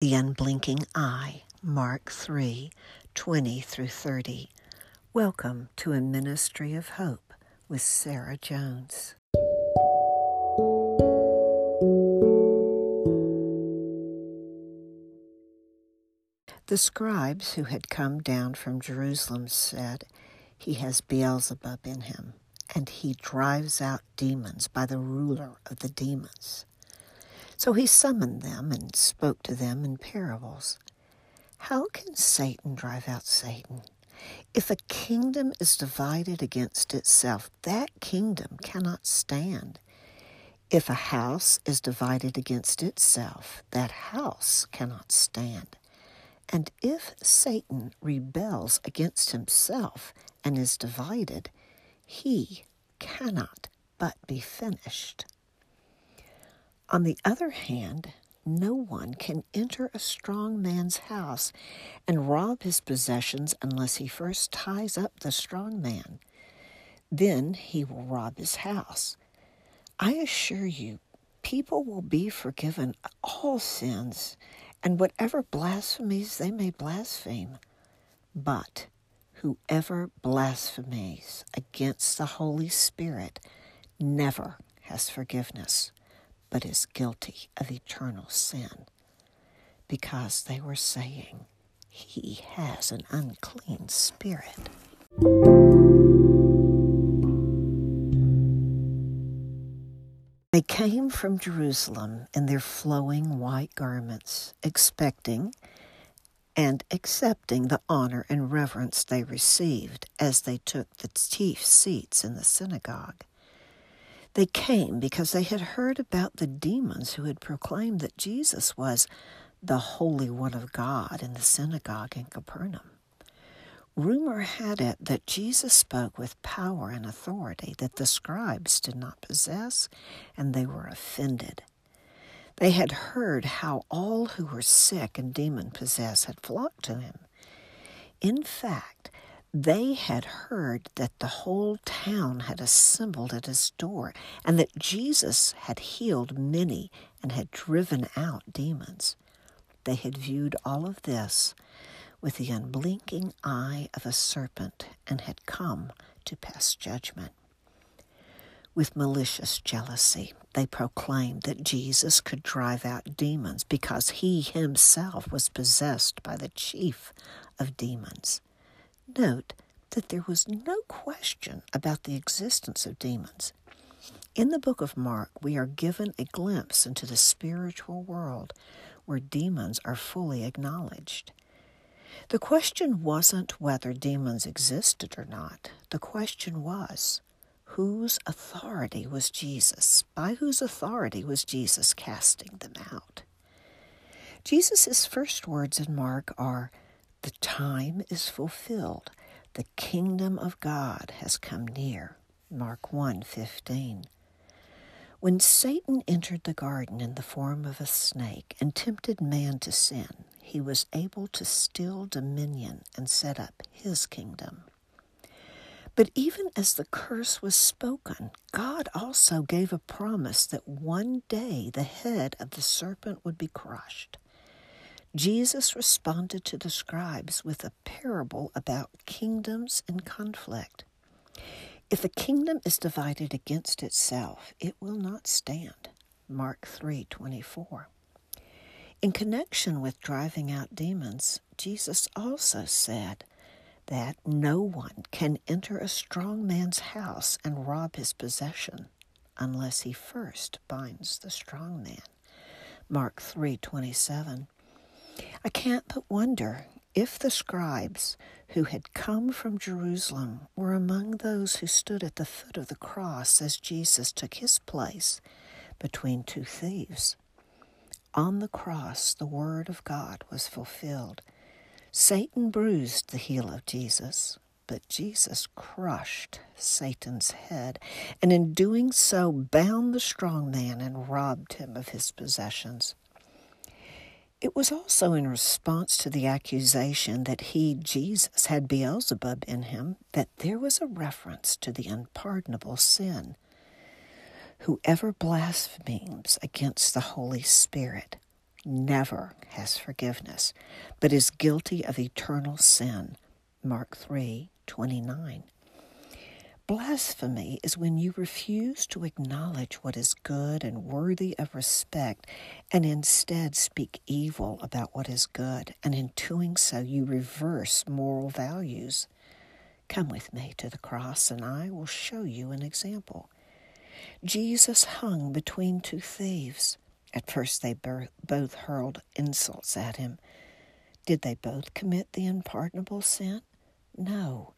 The Unblinking Eye, Mark 3 20 through 30. Welcome to a Ministry of Hope with Sarah Jones. The scribes who had come down from Jerusalem said, He has Beelzebub in him, and he drives out demons by the ruler of the demons. So he summoned them and spoke to them in parables. How can Satan drive out Satan? If a kingdom is divided against itself, that kingdom cannot stand. If a house is divided against itself, that house cannot stand. And if Satan rebels against himself and is divided, he cannot but be finished. On the other hand, no one can enter a strong man's house and rob his possessions unless he first ties up the strong man. Then he will rob his house. I assure you, people will be forgiven all sins and whatever blasphemies they may blaspheme. But whoever blasphemies against the Holy Spirit never has forgiveness but is guilty of eternal sin because they were saying he has an unclean spirit. They came from Jerusalem in their flowing white garments, expecting and accepting the honor and reverence they received as they took the chief seats in the synagogue. They came because they had heard about the demons who had proclaimed that Jesus was the Holy One of God in the synagogue in Capernaum. Rumor had it that Jesus spoke with power and authority that the scribes did not possess, and they were offended. They had heard how all who were sick and demon possessed had flocked to him. In fact, they had heard that the whole town had assembled at his door, and that Jesus had healed many and had driven out demons. They had viewed all of this with the unblinking eye of a serpent and had come to pass judgment. With malicious jealousy, they proclaimed that Jesus could drive out demons because he himself was possessed by the chief of demons. Note that there was no question about the existence of demons. In the book of Mark, we are given a glimpse into the spiritual world where demons are fully acknowledged. The question wasn't whether demons existed or not. The question was, whose authority was Jesus? By whose authority was Jesus casting them out? Jesus' first words in Mark are, the time is fulfilled. The kingdom of God has come near. Mark 1:15. When Satan entered the garden in the form of a snake and tempted man to sin, he was able to steal dominion and set up his kingdom. But even as the curse was spoken, God also gave a promise that one day the head of the serpent would be crushed. Jesus responded to the scribes with a parable about kingdoms in conflict. If a kingdom is divided against itself, it will not stand. Mark 3:24. In connection with driving out demons, Jesus also said that no one can enter a strong man's house and rob his possession unless he first binds the strong man. Mark 3:27. I can't but wonder if the scribes who had come from Jerusalem were among those who stood at the foot of the cross as Jesus took his place between two thieves. On the cross, the Word of God was fulfilled. Satan bruised the heel of Jesus, but Jesus crushed Satan's head, and in doing so bound the strong man and robbed him of his possessions. It was also in response to the accusation that he, Jesus, had Beelzebub in him that there was a reference to the unpardonable sin. Whoever blasphemes against the Holy Spirit never has forgiveness, but is guilty of eternal sin. Mark 3 29. Blasphemy is when you refuse to acknowledge what is good and worthy of respect and instead speak evil about what is good, and in doing so, you reverse moral values. Come with me to the cross, and I will show you an example. Jesus hung between two thieves. At first, they both hurled insults at him. Did they both commit the unpardonable sin? No.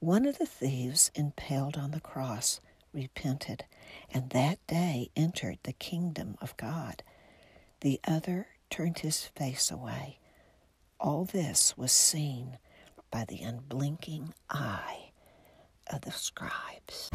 One of the thieves impaled on the cross repented, and that day entered the kingdom of God. The other turned his face away. All this was seen by the unblinking eye of the scribes.